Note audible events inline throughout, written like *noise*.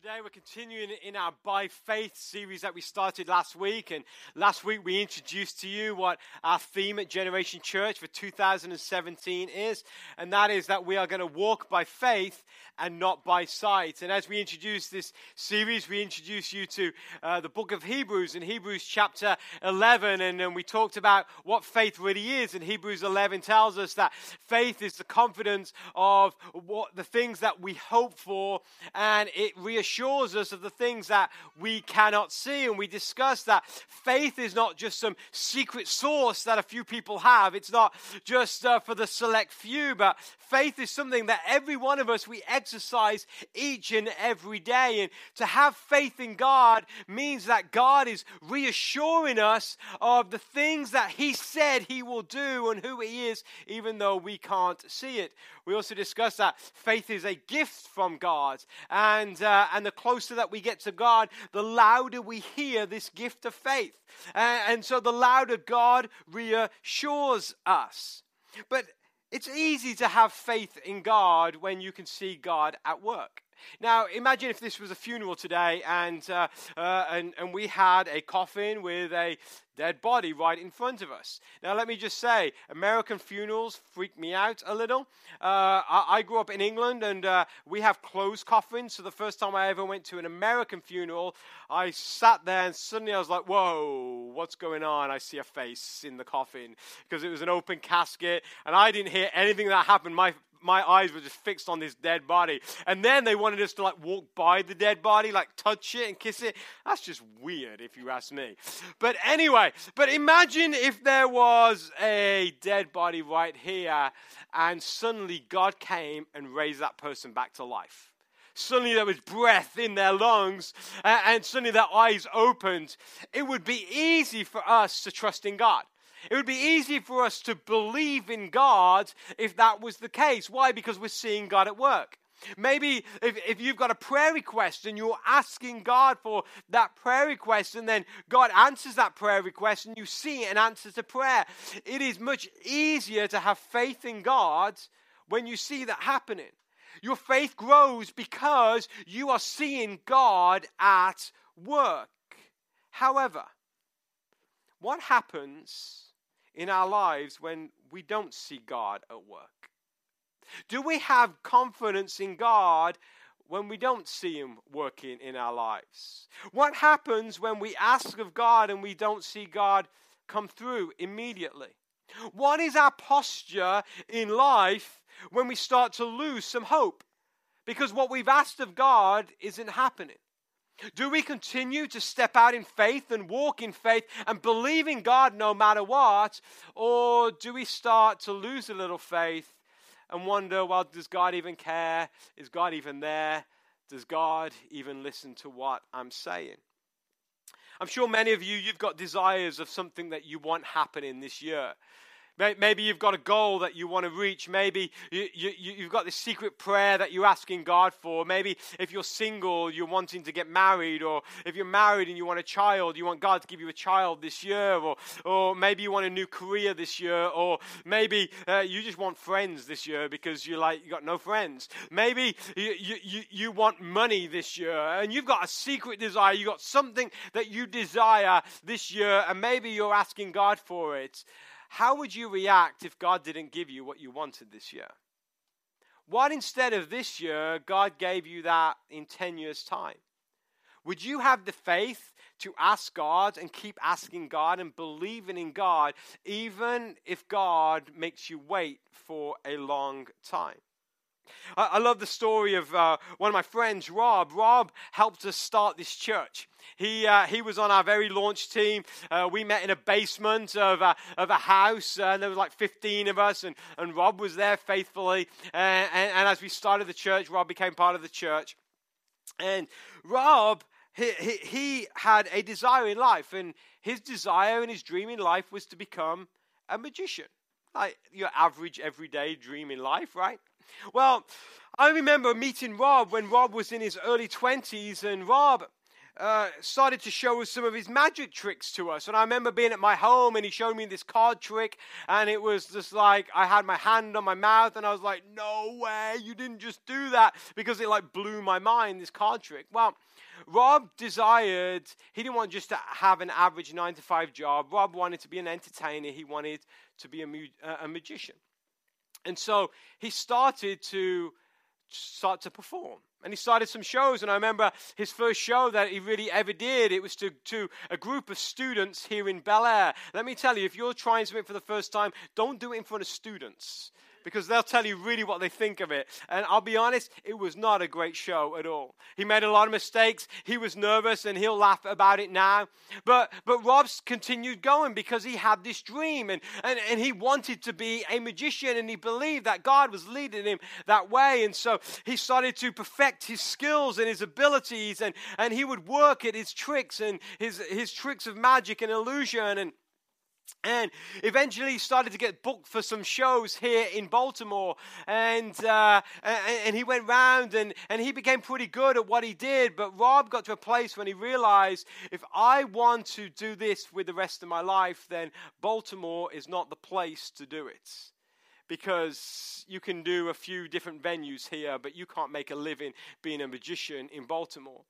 Today we're continuing in our By Faith series that we started last week. And last week we introduced to you what our theme at Generation Church for 2017 is. And that is that we are going to walk by faith and not by sight. And as we introduce this series, we introduce you to uh, the book of Hebrews in Hebrews chapter 11. And then we talked about what faith really is. And Hebrews 11 tells us that faith is the confidence of what the things that we hope for, and it reassures us of the things that we cannot see. And we discuss that faith is not just some secret source that a few people have, it's not just uh, for the select few, but faith is something that every one of us we exercise each and every day. And to have faith in God means that God is reassuring us of the things that He said He will do and who He is, even though we can't see it. We also discuss that faith is a gift from God, and uh, and the closer that we get to God, the louder we hear this gift of faith, and so the louder God reassures us. But it's easy to have faith in God when you can see God at work. Now, imagine if this was a funeral today and, uh, uh, and, and we had a coffin with a dead body right in front of us. Now, let me just say, American funerals freak me out a little. Uh, I, I, grew up in England and uh, we have closed coffins. So, the first time I ever went to an American funeral, I sat there and suddenly I was like, whoa, what's going on? I see a face in the coffin because it was an open casket and I didn't hear anything that happened. My my eyes were just fixed on this dead body. And then they wanted us to like walk by the dead body, like touch it and kiss it. That's just weird, if you ask me. But anyway, but imagine if there was a dead body right here, and suddenly God came and raised that person back to life. Suddenly there was breath in their lungs, and suddenly their eyes opened. It would be easy for us to trust in God. It would be easy for us to believe in God if that was the case. Why? Because we're seeing God at work. Maybe if, if you've got a prayer request and you're asking God for that prayer request, and then God answers that prayer request and you see an answer to prayer, it is much easier to have faith in God when you see that happening. Your faith grows because you are seeing God at work. However, what happens in our lives when we don't see God at work? Do we have confidence in God when we don't see Him working in our lives? What happens when we ask of God and we don't see God come through immediately? What is our posture in life when we start to lose some hope? Because what we've asked of God isn't happening. Do we continue to step out in faith and walk in faith and believe in God no matter what? Or do we start to lose a little faith and wonder, well, does God even care? Is God even there? Does God even listen to what I'm saying? I'm sure many of you, you've got desires of something that you want happening this year. Maybe you've got a goal that you want to reach. Maybe you, you, have got this secret prayer that you're asking God for. Maybe if you're single, you're wanting to get married. Or if you're married and you want a child, you want God to give you a child this year. Or, or maybe you want a new career this year. Or maybe uh, you just want friends this year because you're like, you got no friends. Maybe you, you, you want money this year and you've got a secret desire. You've got something that you desire this year and maybe you're asking God for it. How would you react if God didn't give you what you wanted this year? What instead of this year, God gave you that in 10 years' time? Would you have the faith to ask God and keep asking God and believing in God, even if God makes you wait for a long time? I, I love the story of uh, one of my friends, Rob. Rob helped us start this church. He, uh, he was on our very launch team. Uh, we met in a basement of a, of a house, uh, and there was like 15 of us, and, and Rob was there faithfully. And, and, and as we started the church, Rob became part of the church. And Rob, he, he, he had a desire in life, and his desire and his dream in life was to become a magician. Like your average, everyday dream in life, right? Well, I remember meeting Rob when Rob was in his early 20s, and Rob uh, started to show us some of his magic tricks to us. And I remember being at my home and he showed me this card trick. And it was just like I had my hand on my mouth and I was like, no way, you didn't just do that. Because it like blew my mind, this card trick. Well, Rob desired, he didn't want just to have an average nine to five job. Rob wanted to be an entertainer, he wanted to be a, a magician. And so he started to start to perform. And he started some shows, and I remember his first show that he really ever did. It was to, to a group of students here in Bel Air. Let me tell you, if you're trying something for the first time, don't do it in front of students because they'll tell you really what they think of it. And I'll be honest, it was not a great show at all. He made a lot of mistakes. He was nervous and he'll laugh about it now. But, but Rob's continued going because he had this dream and, and, and he wanted to be a magician and he believed that God was leading him that way. And so he started to perfect his skills and his abilities and, and he would work at his tricks and his, his tricks of magic and illusion and and eventually started to get booked for some shows here in Baltimore. And, uh, and, and, he went round and, and he became pretty good at what he did. But Rob got to a place when he realized if I want to do this with the rest of my life, then Baltimore is not the place to do it. Because you can do a few different venues here, but you can't make a living being a magician in Baltimore.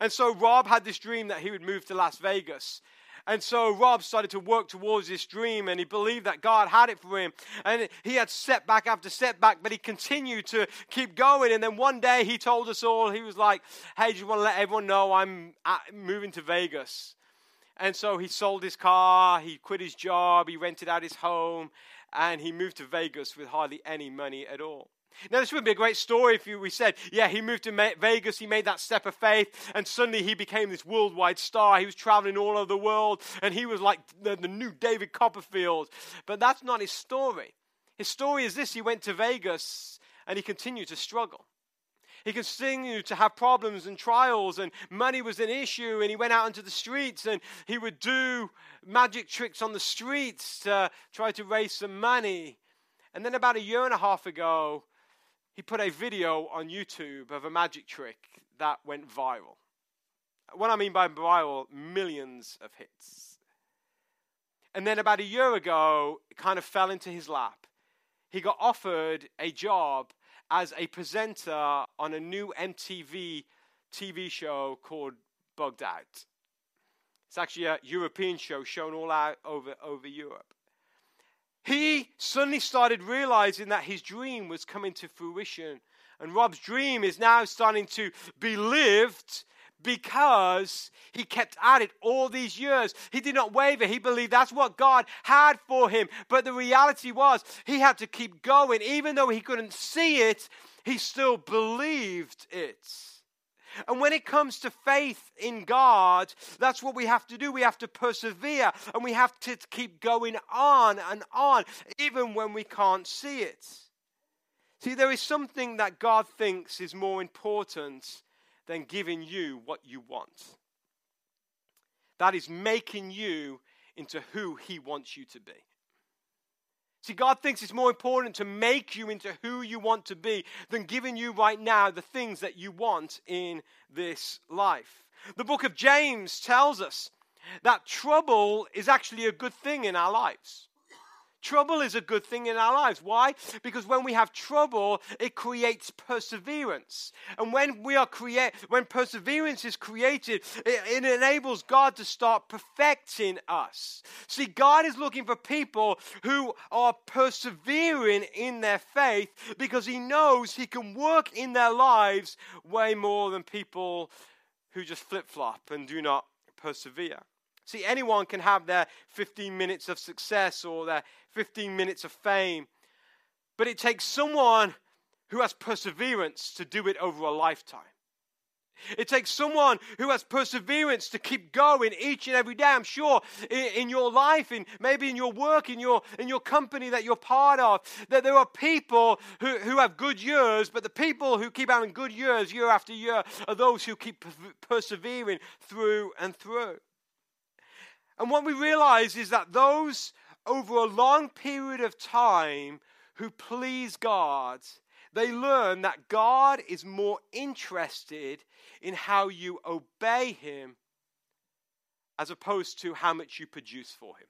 And so Rob had this dream that he would move to Las Vegas. And so Rob started to work towards this dream and he believed that God had it for him. And he had setback after setback, but he continued to keep going. And then one day he told us all, he was like, Hey, do you want to let everyone know I'm moving to Vegas. And so he sold his car, he quit his job, he rented out his home, and he moved to Vegas with hardly any money at all. Now, this would be a great story if we said, yeah, he moved to Vegas, he made that step of faith, and suddenly he became this worldwide star. He was traveling all over the world, and he was like the, the new David Copperfield. But that's not his story. His story is this he went to Vegas, and he continued to struggle. He continued to have problems and trials, and money was an issue. And he went out into the streets and he would do magic tricks on the streets to try to raise some money. And then, about a year and a half ago, he put a video on YouTube of a magic trick that went viral. What I mean by viral, millions of hits. And then about a year ago, it kind of fell into his lap. He got offered a job as a presenter on a new MTV TV show called Bugged Out. It's actually a European show shown all out over, over Europe he suddenly started realizing that his dream was coming to fruition. And Rob's dream is now starting to be lived because he kept at it all these years. He did not waver. He believed that's what God had for him. But the reality was he had to keep going. Even though he couldn't see it, he still believed it. And when it comes to faith in God, that's what we have to do. We have to persevere and we have to keep going on and on, even when we can't see it. See, there is something that God thinks is more important than giving you what you want. That is making you into who He wants you to be. See, God thinks it's more important to make you into who you want to be than giving you right now the things that you want in this life. The book of James tells us that trouble is actually a good thing in our lives. Trouble is a good thing in our lives. Why? Because when we have trouble, it creates perseverance. And when we are create, when perseverance is created, it, it enables God to start perfecting us. See, God is looking for people who are persevering in their faith because He knows He can work in their lives way more than people who just flip flop and do not persevere. See, anyone can have their 15 minutes of success or their 15 minutes of fame, but it takes someone who has perseverance to do it over a lifetime. It takes someone who has perseverance to keep going each and every day. I'm sure in, in, your life, in maybe in your work, in your in your company that you're part of, that there are people who, who have good years, but the people who keep having good years year after year are those who keep persevering through and through. And what we realize is that those over a long period of time who please God, they learn that God is more interested in how you obey Him as opposed to how much you produce for Him.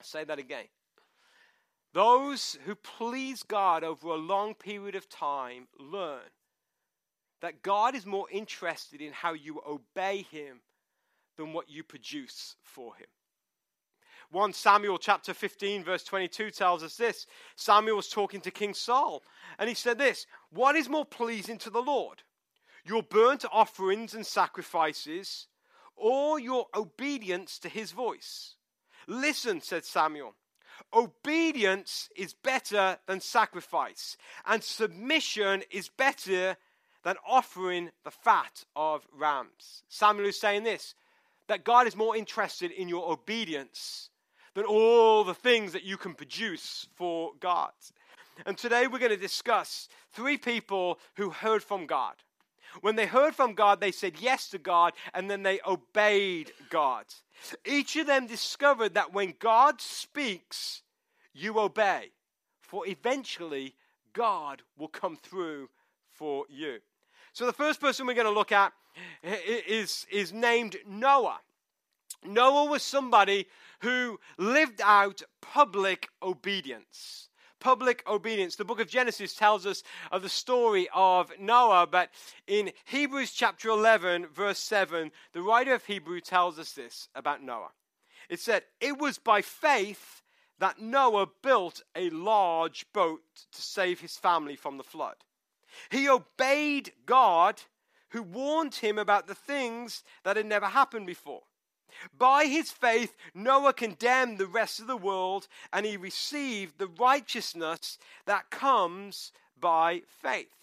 I'll say that again. Those who please God over a long period of time learn that God is more interested in how you obey Him than what you produce for Him. 1 Samuel chapter 15, verse 22 tells us this. Samuel was talking to King Saul, and he said this What is more pleasing to the Lord? Your burnt offerings and sacrifices, or your obedience to his voice? Listen, said Samuel. Obedience is better than sacrifice, and submission is better than offering the fat of rams. Samuel is saying this that God is more interested in your obedience than all the things that you can produce for God. And today we're going to discuss three people who heard from God. When they heard from God, they said yes to God and then they obeyed God. Each of them discovered that when God speaks, you obey, for eventually God will come through for you. So the first person we're going to look at is, is named Noah. Noah was somebody who lived out public obedience. Public obedience. The book of Genesis tells us of the story of Noah, but in Hebrews chapter 11, verse 7, the writer of Hebrew tells us this about Noah. It said, It was by faith that Noah built a large boat to save his family from the flood. He obeyed God, who warned him about the things that had never happened before. By his faith, Noah condemned the rest of the world and he received the righteousness that comes by faith.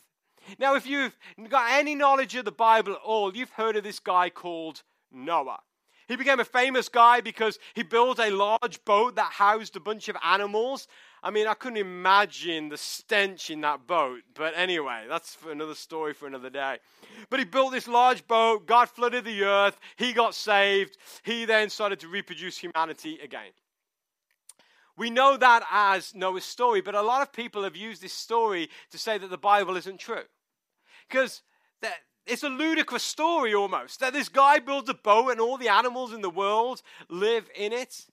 Now, if you've got any knowledge of the Bible at all, you've heard of this guy called Noah. He became a famous guy because he built a large boat that housed a bunch of animals. I mean, I couldn't imagine the stench in that boat. But anyway, that's for another story for another day. But he built this large boat. God flooded the earth. He got saved. He then started to reproduce humanity again. We know that as Noah's story, but a lot of people have used this story to say that the Bible isn't true. Because it's a ludicrous story almost that this guy builds a boat and all the animals in the world live in it.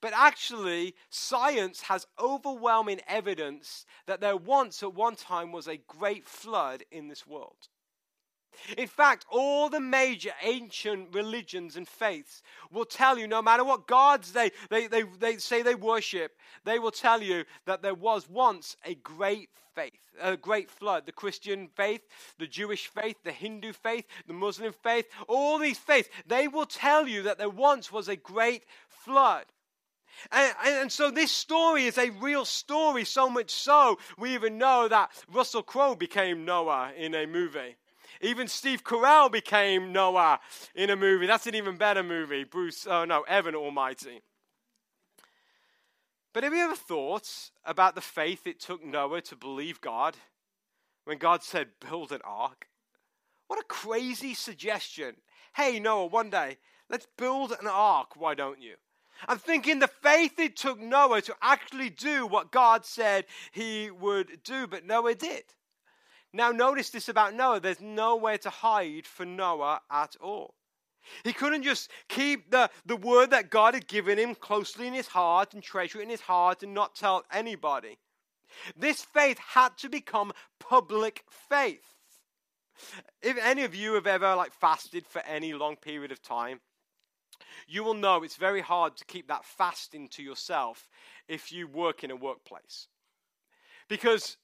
But actually, science has overwhelming evidence that there once, at one time, was a great flood in this world. In fact, all the major ancient religions and faiths will tell you, no matter what gods they, they, they, they say they worship, they will tell you that there was once a great faith, a great flood. The Christian faith, the Jewish faith, the Hindu faith, the Muslim faith, all these faiths, they will tell you that there once was a great flood. And, and, so this story is a real story, so much so we even know that Russell Crowe became Noah in a movie. Even Steve Carell became Noah in a movie. That's an even better movie. Bruce, oh no, Evan Almighty. But have you ever thought about the faith it took Noah to believe God when God said, build an ark? What a crazy suggestion. Hey, Noah, one day, let's build an ark, why don't you? I'm thinking the faith it took Noah to actually do what God said he would do, but Noah did. Now, notice this about Noah there's nowhere to hide for Noah at all. He couldn't just keep the, the word that God had given him closely in his heart and treasure it in his heart and not tell anybody. This faith had to become public faith. If any of you have ever like fasted for any long period of time, you will know it's very hard to keep that fasting to yourself if you work in a workplace. Because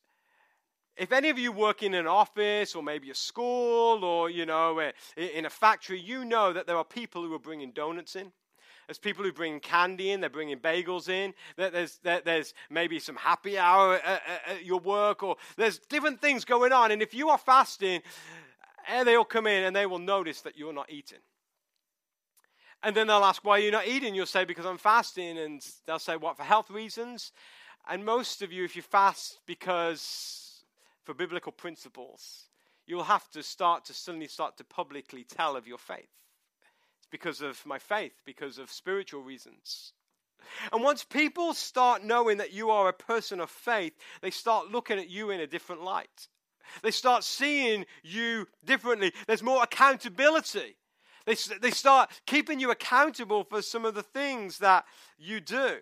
if any of you work in an office or maybe a school or, you know, in a factory, you know that there are people who are bringing donuts in. There's people who bring candy in, they're bringing bagels in. There's, there's maybe some happy hour at, your work, or there's different things going on. And if you are fasting, eh, they'll come in and they will notice that you're not eating. And then they'll ask, Why you're you not eating? You'll say, Because I'm fasting. And they'll say, What, for health reasons? And most of you, if you fast because for biblical principles, you will have to start to suddenly start to publicly tell of your faith. It's because of my faith, because of spiritual reasons. And once people start knowing that you are a person of faith, they start looking at you in a different light. They start seeing you differently. There's more accountability. They, they start keeping you accountable for some of the things that you do.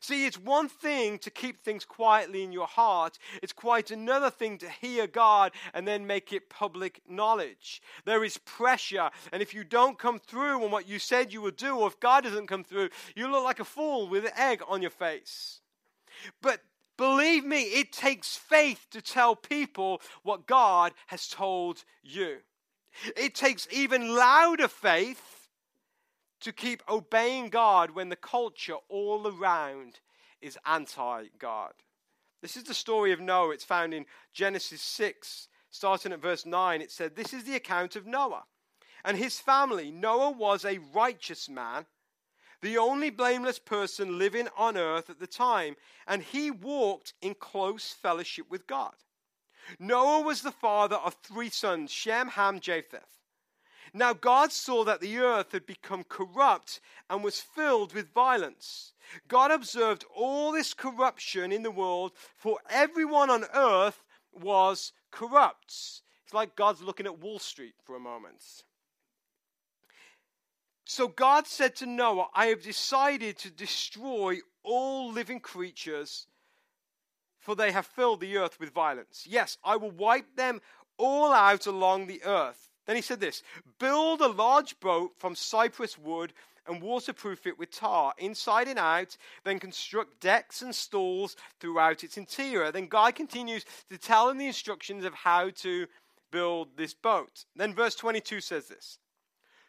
See, it's one thing to keep things quietly in your heart. It's quite another thing to hear God and then make it public knowledge. There is pressure, and if you don't come through on what you said you would do, or if God doesn't come through, you look like a fool with an egg on your face. But believe me, it takes faith to tell people what God has told you. It takes even louder faith to keep obeying God when the culture all around is anti God. This is the story of Noah. It's found in Genesis 6, starting at verse 9. It said, This is the account of Noah and his family. Noah was a righteous man, the only blameless person living on earth at the time, and he walked in close fellowship with God. Noah was the father of three sons Shem, Ham, Japheth. Now God saw that the earth had become corrupt and was filled with violence. God observed all this corruption in the world, for everyone on earth was corrupt. It's like God's looking at Wall Street for a moment. So God said to Noah, I have decided to destroy all living creatures, for they have filled the earth with violence. Yes, I will wipe them all out along the earth. Then he said this Build a large boat from cypress wood and waterproof it with tar inside and out, then construct decks and stalls throughout its interior. Then God continues to tell him the instructions of how to build this boat. Then verse 22 says this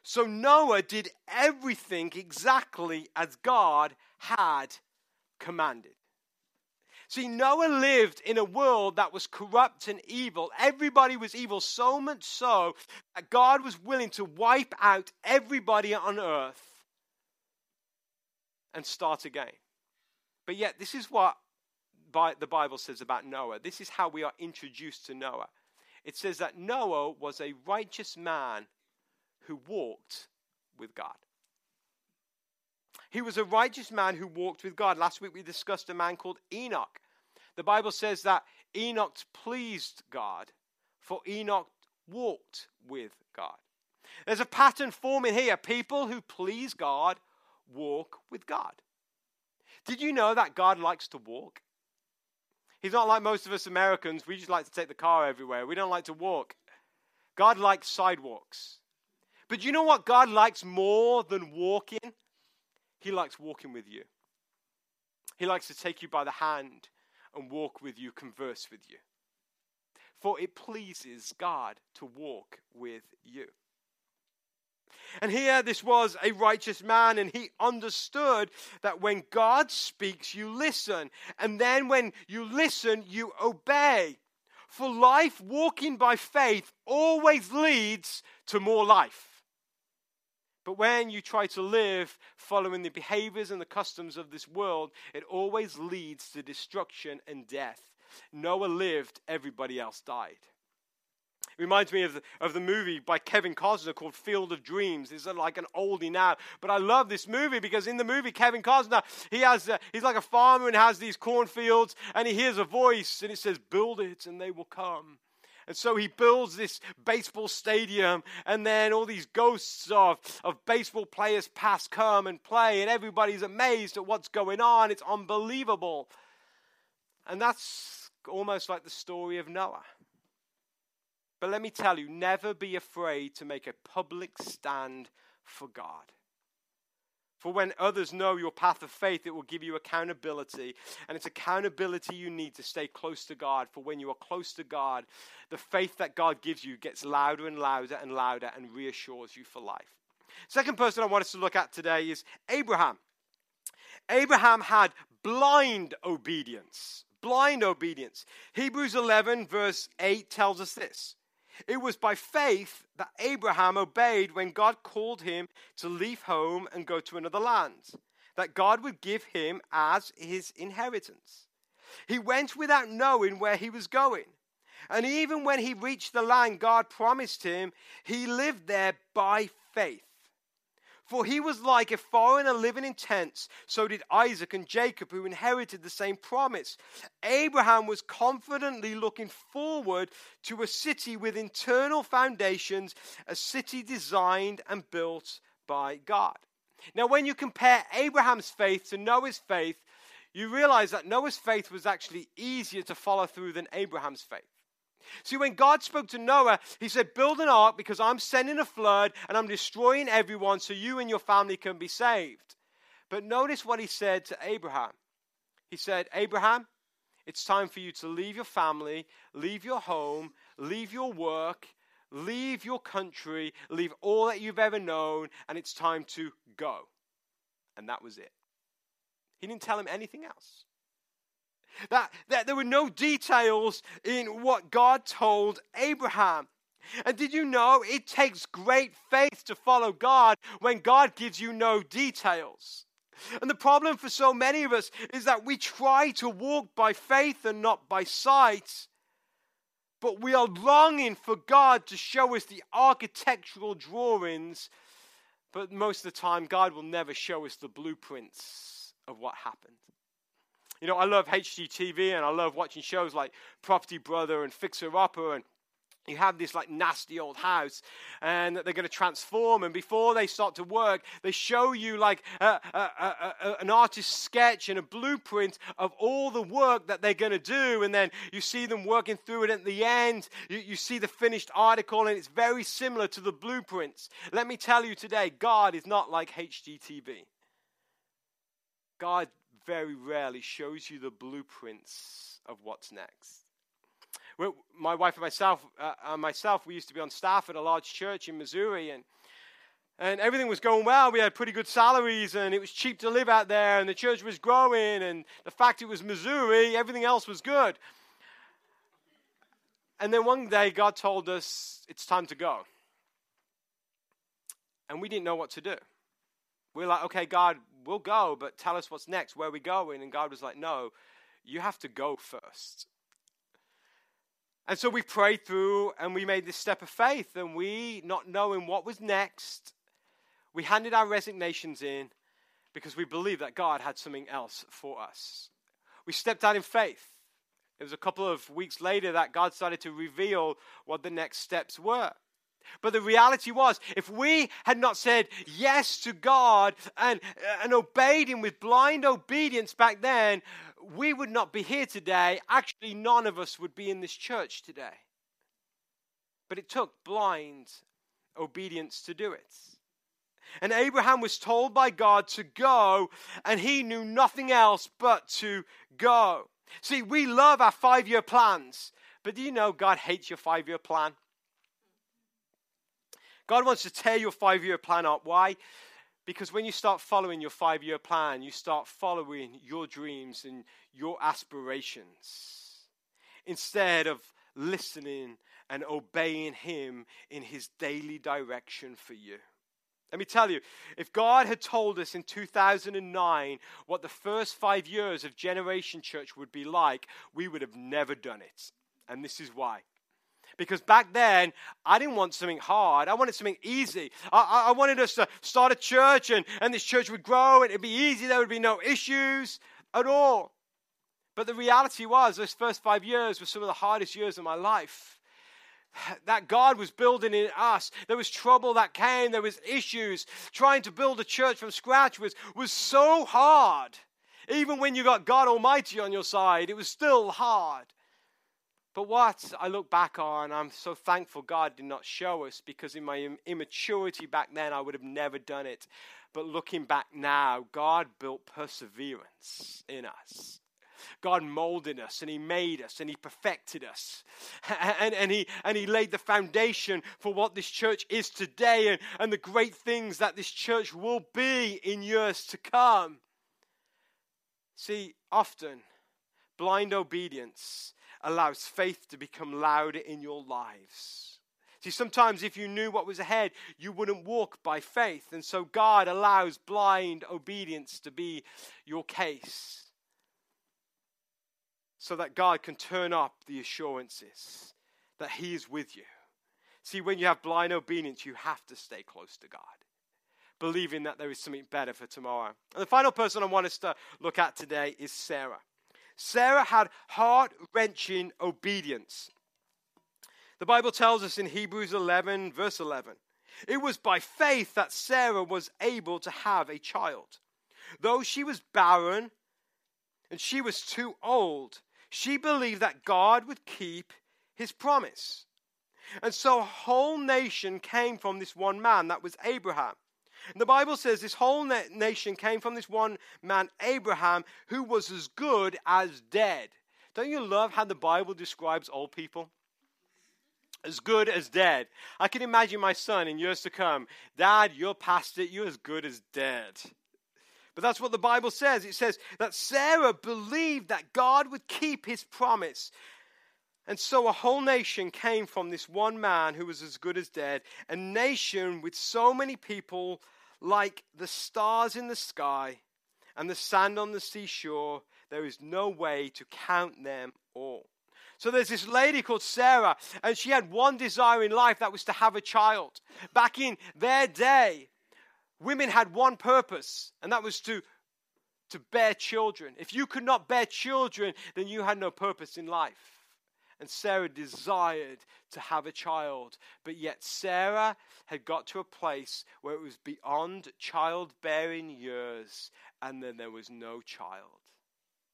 So Noah did everything exactly as God had commanded. See, Noah lived in a world that was corrupt and evil. Everybody was evil, so much so that God was willing to wipe out everybody on earth and start again. But yet, this is what the Bible says about Noah. This is how we are introduced to Noah. It says that Noah was a righteous man who walked with God. He was a righteous man who walked with God. Last week we discussed a man called Enoch. The Bible says that Enoch pleased God, for Enoch walked with God. There's a pattern forming here. People who please God walk with God. Did you know that God likes to walk? He's not like most of us Americans. We just like to take the car everywhere. We don't like to walk. God likes sidewalks. But you know what God likes more than walking? He likes walking with you. He likes to take you by the hand and walk with you, converse with you. For it pleases God to walk with you. And here, this was a righteous man, and he understood that when God speaks, you listen. And then when you listen, you obey. For life, walking by faith, always leads to more life. But when you try to live following the behaviors and the customs of this world, it always leads to destruction and death. Noah lived, everybody else died. It reminds me of the, of the movie by Kevin Costner called Field of Dreams. It's like an oldie now, but I love this movie because in the movie Kevin Costner he has uh, he's like a farmer and has these cornfields and he hears a voice and it says, "Build it and they will come." And so he builds this baseball stadium, and then all these ghosts of, of baseball players pass, come, and play, and everybody's amazed at what's going on. It's unbelievable. And that's almost like the story of Noah. But let me tell you, never be afraid to make a public stand for God. For when others know your path of faith, it will give you accountability. And it's accountability you need to stay close to God. For when you are close to God, the faith that God gives you gets louder and louder and louder and reassures you for life. Second person I want us to look at today is Abraham. Abraham had blind obedience. Blind obedience. Hebrews 11, verse 8 tells us this it was by faith that Abraham obeyed when God called him to leave home and go to another land, that God would give him as his inheritance. He went without knowing where he was going. And even when he reached the land God promised him, he lived there by faith. For he was like a foreigner living in tents. So did Isaac and Jacob, who inherited the same promise. Abraham was confidently looking forward to a city with internal foundations, a city designed and built by God. Now, when you compare Abraham's faith to Noah's faith, you realize that Noah's faith was actually easier to follow through than Abraham's faith. See, when God spoke to Noah, he said, Build an ark because I'm sending a flood and I'm destroying everyone so you and your family can be saved. But notice what he said to Abraham. He said, Abraham, it's time for you to leave your family, leave your home, leave your work, leave your country, leave all that you've ever known, and it's time to go. And that was it. He didn't tell him anything else. That, that there were no details in what God told Abraham. And did you know it takes great faith to follow God when God gives you no details? And the problem for so many of us is that we try to walk by faith and not by sight. But we are longing for God to show us the architectural drawings. But most of the time, God will never show us the blueprints of what happened. You know, I love HGTV and I love watching shows like Property Brother and Fixer Upper and you have this like nasty old house and they're going to transform and before they start to work they show you like a, a, a, an artist's sketch and a blueprint of all the work that they're going to do and then you see them working through it at the end. You, you see the finished article and it's very similar to the blueprints. Let me tell you today god is not like hgtv god very rarely shows you the blueprints of what's next. My wife and myself, uh, and myself, we used to be on staff at a large church in Missouri, and and everything was going well. We had pretty good salaries, and it was cheap to live out there, and the church was growing, and the fact it was Missouri, everything else was good. And then one day, God told us it's time to go, and we didn't know what to do. We we're like, okay, God, we'll go, but tell us what's next. Where are we going? And God was like, no, you have to go first. And so we prayed through and we made this step of faith. And we, not knowing what was next, we handed our resignations in because we believed that God had something else for us. We stepped out in faith. It was a couple of weeks later that God started to reveal what the next steps were. But the reality was, if we had not said yes to God and, and obeyed Him with blind obedience back then, we would not be here today. Actually, none of us would be in this church today. But it took blind obedience to do it. And Abraham was told by God to go, and he knew nothing else but to go. See, we love our five year plans, but do you know God hates your five year plan? God wants to tear your five year plan up. Why? Because when you start following your five year plan, you start following your dreams and your aspirations instead of listening and obeying Him in His daily direction for you. Let me tell you, if God had told us in 2009 what the first five years of Generation Church would be like, we would have never done it. And this is why. Because back then, I didn't want something hard. I wanted something easy. I, I wanted us to start a church and, and this church would grow and it'd be easy. There would be no issues at all. But the reality was, those first five years were some of the hardest years of my life. That God was building in us. There was trouble that came, there was issues. Trying to build a church from scratch was, was so hard. Even when you got God Almighty on your side, it was still hard. But what I look back on, I'm so thankful God did not show us because in my immaturity back then, I would have never done it. But looking back now, God built perseverance in us. God molded us and He made us and He perfected us. *laughs* And, and, he, and he laid the foundation for what this church is today and, and the great things that this church will be in years to come. See, often blind obedience allows faith to become louder in your lives. See, sometimes if you knew what was ahead, you wouldn't walk by faith. And so God allows blind obedience to be your case so that God can turn up the assurances that He is with you. See, when you have blind obedience, you have to stay close to God. believing that there is something better for tomorrow. And the final person I want us to look at today is Sarah. Sarah had heart wrenching obedience. The Bible tells us in Hebrews 11, verse 11, it was by faith that Sarah was able to have a child. Though she was barren and she was too old, she believed that God would keep his promise. And so a whole nation came from this one man, that was Abraham. And the Bible says this whole na- nation came from this one man, Abraham, who was as good as dead. Don't you love how the Bible describes old people? As good as dead. I can imagine my son in years to come. Dad, you're past it. You're as good as dead. But that's what the Bible says. It says that Sarah believed that God would keep his promise. And so a whole nation came from this one man who was as good as dead, a nation with so many people like the stars in the sky and the sand on the seashore. There is no way to count them all. So there's this lady called Sarah, and she had one desire in life that was to have a child. Back in their day, women had one purpose, and that was to, to bear children. If you could not bear children, then you had no purpose in life. And Sarah desired to have a child. But yet, Sarah had got to a place where it was beyond childbearing years, and then there was no child.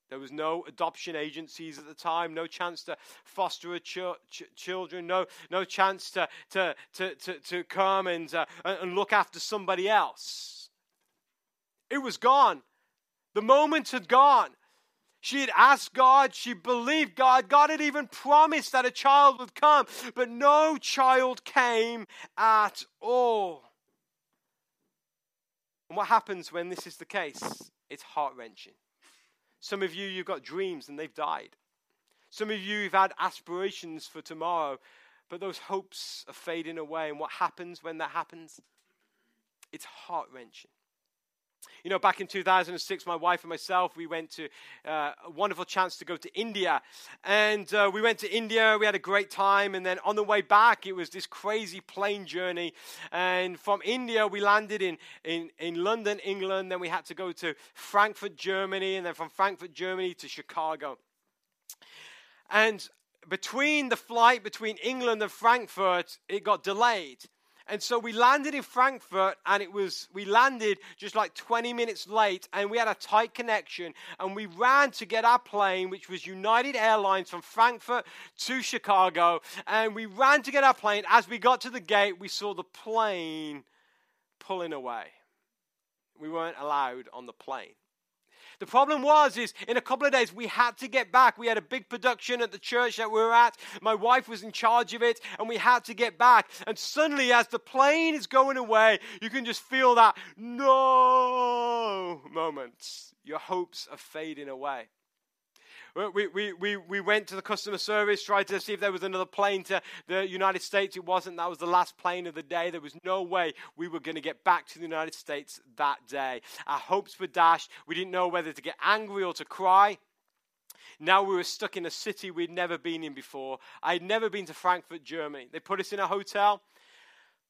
There was no adoption agencies at the time, no chance to foster a ch- ch- children, no, no chance to, to, to, to, to come and, uh, and look after somebody else. It was gone. The moment had gone. She had asked God, she believed God. God had even promised that a child would come, but no child came at all. And what happens when this is the case? It's heart wrenching. Some of you, you've got dreams and they've died. Some of you, you've had aspirations for tomorrow, but those hopes are fading away. And what happens when that happens? It's heart wrenching. You know, back in 2006, my wife and myself, we went to uh, a wonderful chance to go to India. And uh, we went to India, we had a great time. And then on the way back, it was this crazy plane journey. And from India, we landed in, in, in London, England. Then we had to go to Frankfurt, Germany. And then from Frankfurt, Germany to Chicago. And between the flight between England and Frankfurt, it got delayed. And so we landed in Frankfurt and it was, we landed just like 20 minutes late and we had a tight connection and we ran to get our plane, which was United Airlines from Frankfurt to Chicago. And we ran to get our plane. As we got to the gate, we saw the plane pulling away. We weren't allowed on the plane. The problem was is in a couple of days we had to get back. We had a big production at the church that we were at. My wife was in charge of it and we had to get back. And suddenly as the plane is going away, you can just feel that no moment. Your hopes are fading away. We, we, we, we went to the customer service, tried to see if there was another plane to the United States. It wasn't. That was the last plane of the day. There was no way we were going to get back to the United States that day. Our hopes were dashed. We didn't know whether to get angry or to cry. Now we were stuck in a city we'd never been in before. I'd never been to Frankfurt, Germany. They put us in a hotel.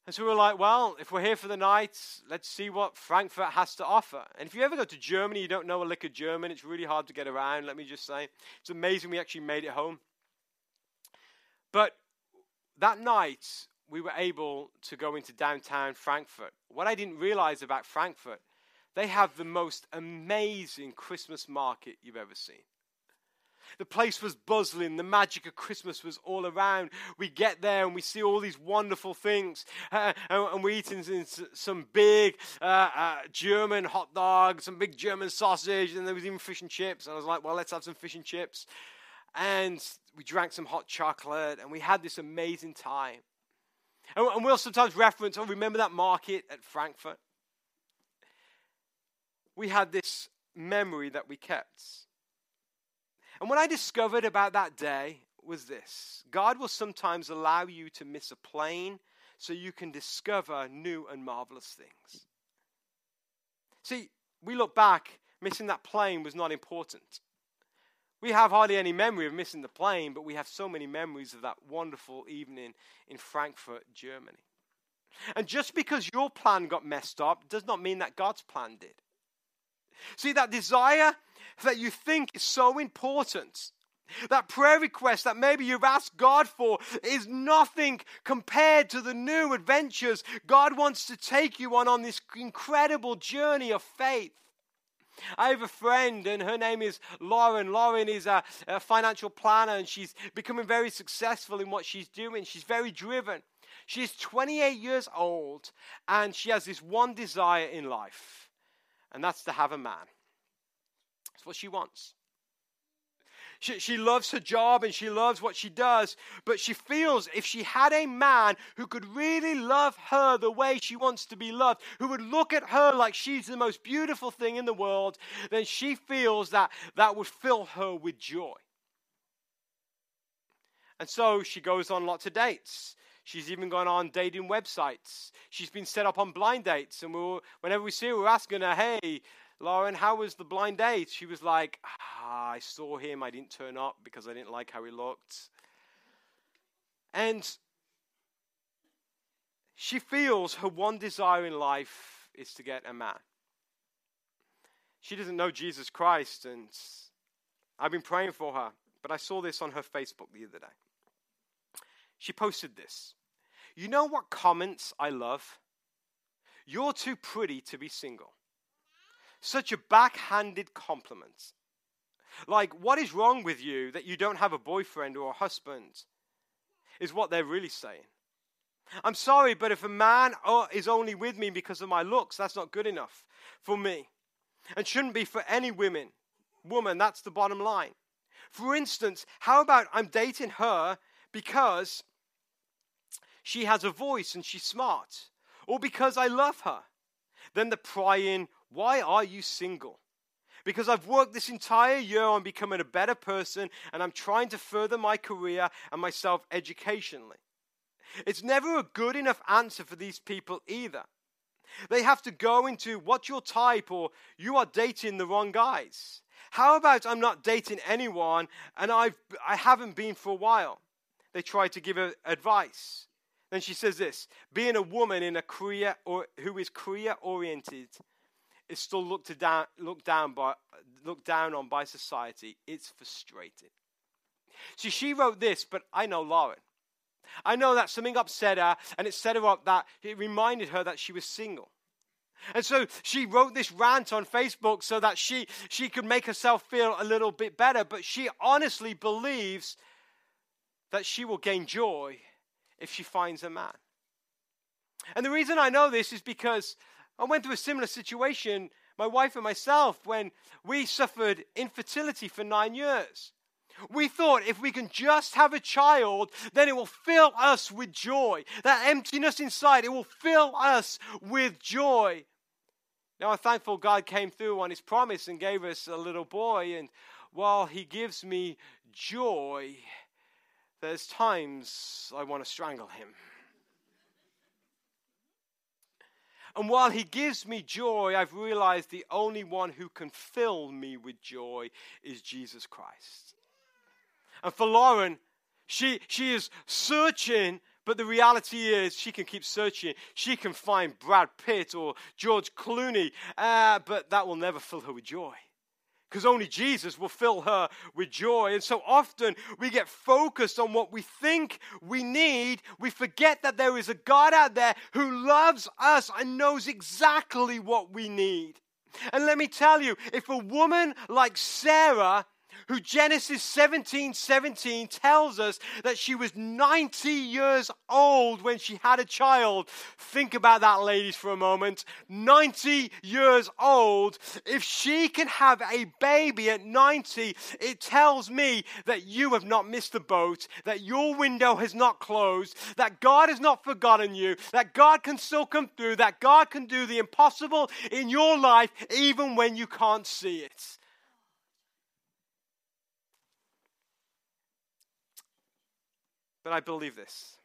And so we were like, well, if we're here for the night, let's see what Frankfurt has to offer. And if you ever go to Germany, you don't know a lick of German, it's really hard to get around, let me just say. It's amazing we actually made it home. But that night, we were able to go into downtown Frankfurt. What I didn't realize about Frankfurt, they have the most amazing Christmas market you've ever seen. The place was bustling. The magic of Christmas was all around. We get there and we see all these wonderful things. Uh, *laughs* and, and, we're eating some big uh, uh, German hot dogs, some big German sausage, and there was even fish and chips. And I was like, well, let's have some fish and chips. And we drank some hot chocolate and we had this amazing time. And, and we'll sometimes reference, oh, remember that market at Frankfurt? We had this memory that we kept. And what I discovered about that day was this God will sometimes allow you to miss a plane so you can discover new and marvelous things. See, we look back, missing that plane was not important. We have hardly any memory of missing the plane, but we have so many memories of that wonderful evening in Frankfurt, Germany. And just because your plan got messed up does not mean that God's plan did. See, that desire that you think is so important, that prayer request that maybe you've asked God for, is nothing compared to the new adventures God wants to take you on on this incredible journey of faith. I have a friend, and her name is Lauren. Lauren is a, a, financial planner, and she's becoming very successful in what she's doing. She's very driven. She's 28 years old, and she has this one desire in life, and that's to have a man. That's what she wants. She, she loves her job and she loves what she does, but she feels if she had a man who could really love her the way she wants to be loved, who would look at her like she's the most beautiful thing in the world, then she feels that that would fill her with joy. And so she goes on lots of dates. She's even gone on dating websites. She's been set up on blind dates. And we were, whenever we see her, we're asking her, hey, Lauren, how was the blind date? She was like, ah, I saw him. I didn't turn up because I didn't like how he looked. And she feels her one desire in life is to get a man. She doesn't know Jesus Christ, and I've been praying for her, but I saw this on her Facebook the other day. She posted this You know what comments I love? You're too pretty to be single. Such a backhanded compliment. Like, what is wrong with you that you don't have a boyfriend or a husband? Is what they're really saying. I'm sorry, but if a man uh, is only with me because of my looks, that's not good enough for me. And shouldn't be for any women. Woman, that's the bottom line. For instance, how about I'm dating her because she has a voice and she's smart, or because I love her? Then the prying why are you single? Because I've worked this entire year on becoming a better person and I'm trying to further my career and myself educationally. It's never a good enough answer for these people either. They have to go into what's your type or you are dating the wrong guys. How about I'm not dating anyone and I've, I haven't been for a while? They try to give her advice. Then she says this being a woman in a career or who is career oriented is still looked down, looked down by, looked down on by society. It's frustrating. See, she wrote this, but I know Lauren. I know that something upset her, and it set her up that it reminded her that she was single. And so she wrote this rant on Facebook so that she, she could make herself feel a little bit better. But she honestly believes that she will gain joy if she finds a man. And the reason I know this is because I went through a similar situation, my wife and myself, when we suffered infertility for nine years. We thought if we can just have a child, then it will fill us with joy. That emptiness inside, it will fill us with joy. Now I'm thankful God came through on his promise and gave us a little boy. And while he gives me joy, there's times I want to strangle him. And while he gives me joy, I've realized the only one who can fill me with joy is Jesus Christ. And for Lauren, she, she is searching, but the reality is she can keep searching. She can find Brad Pitt or George Clooney, uh, but that will never fill her with joy because only Jesus will fill her with joy. And so often we get focused on what we think we need. We forget that there is a God out there who loves us and knows exactly what we need. And let me tell you, if a woman like Sarah who Genesis 17 17 tells us that she was 90 years old when she had a child. Think about that, ladies, for a moment. 90 years old. If she can have a baby at 90, it tells me that you have not missed the boat, that your window has not closed, that God has not forgotten you, that God can still come through, that God can do the impossible in your life even when you can't see it. But I believe this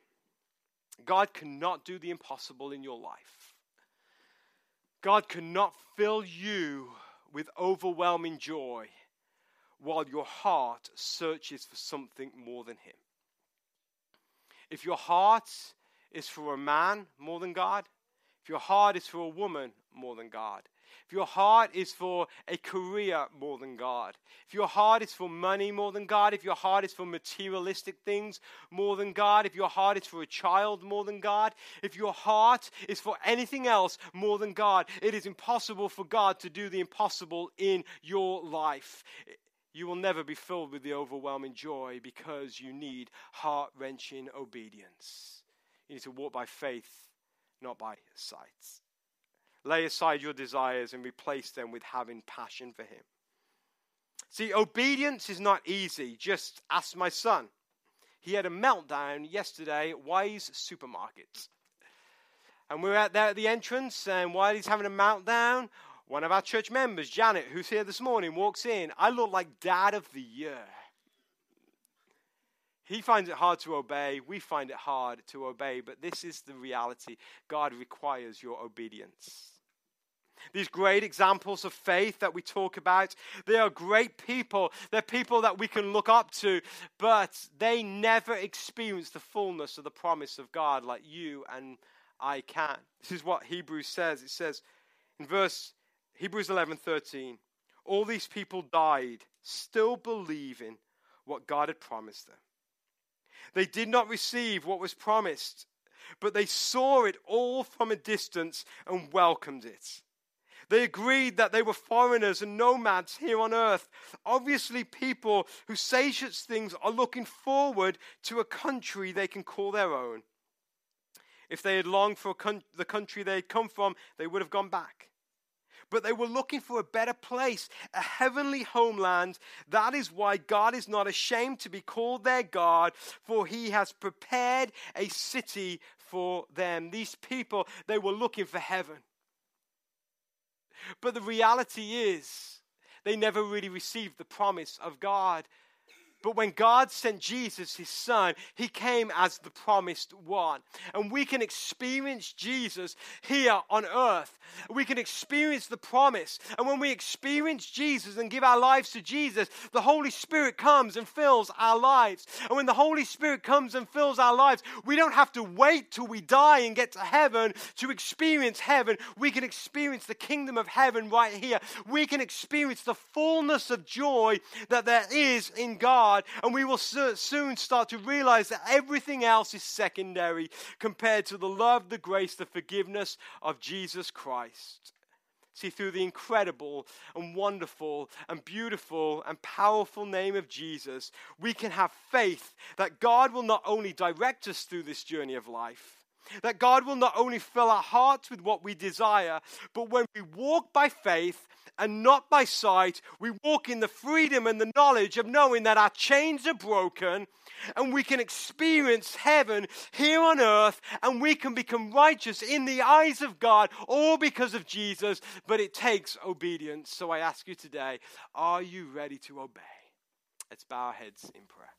God cannot do the impossible in your life. God cannot fill you with overwhelming joy while your heart searches for something more than Him. If your heart is for a man more than God, if your heart is for a woman more than God, if your heart is for a career more than God, if your heart is for money more than God, if your heart is for materialistic things more than God, if your heart is for a child more than God, if your heart is for anything else more than God, it is impossible for God to do the impossible in your life. You will never be filled with the overwhelming joy because you need heart wrenching obedience. You need to walk by faith, not by sight. Lay aside your desires and replace them with having passion for Him. See, obedience is not easy. Just ask my son. He had a meltdown yesterday at Weis Supermarkets. And we are out there at the entrance, and while he's having a meltdown, one of our church members, Janet, who's here this morning, walks in. I look like dad of the year. He finds it hard to obey. We find it hard to obey. But this is the reality God requires your obedience. These great examples of faith that we talk about, they are great people. They're people that we can look up to, but they never experience the fullness of the promise of God like you and I can. This is what Hebrews says. It says in verse Hebrews 11:13, all these people died still believing what God had promised them. They did not receive what was promised, but they saw it all from a distance and welcomed it. They agreed that they were foreigners and nomads here on earth. Obviously, people who say such things are looking forward to a country they can call their own. If they had longed for con- the country they had come from, they would have gone back but they were looking for a better place, a heavenly homeland. That is why God is not ashamed to be called their God, for he has prepared a city for them. These people, they were looking for heaven. But the reality is, they never really received the promise of God but when God sent Jesus, his son, he came as the promised one. And we can experience Jesus here on earth. We can experience the promise. And when we experience Jesus and give our lives to Jesus, the Holy Spirit comes and fills our lives. And when the Holy Spirit comes and fills our lives, we don't have to wait till we die and get to heaven to experience heaven. We can experience the kingdom of heaven right here. We can experience the fullness of joy that there is in God God, and we will soon start to realize that everything else is secondary compared to the love, the grace, the forgiveness of Jesus Christ. See, through the incredible and wonderful and beautiful and powerful name of Jesus, we can have faith that God will not only direct us through this journey of life, that God will not only fill our hearts with what we desire, but when we walk by faith and not by sight, we walk in the freedom and the knowledge of knowing that our chains are broken and we can experience heaven here on earth and we can become righteous in the eyes of God, all because of Jesus. But it takes obedience. So I ask you today are you ready to obey? Let's bow our heads in prayer.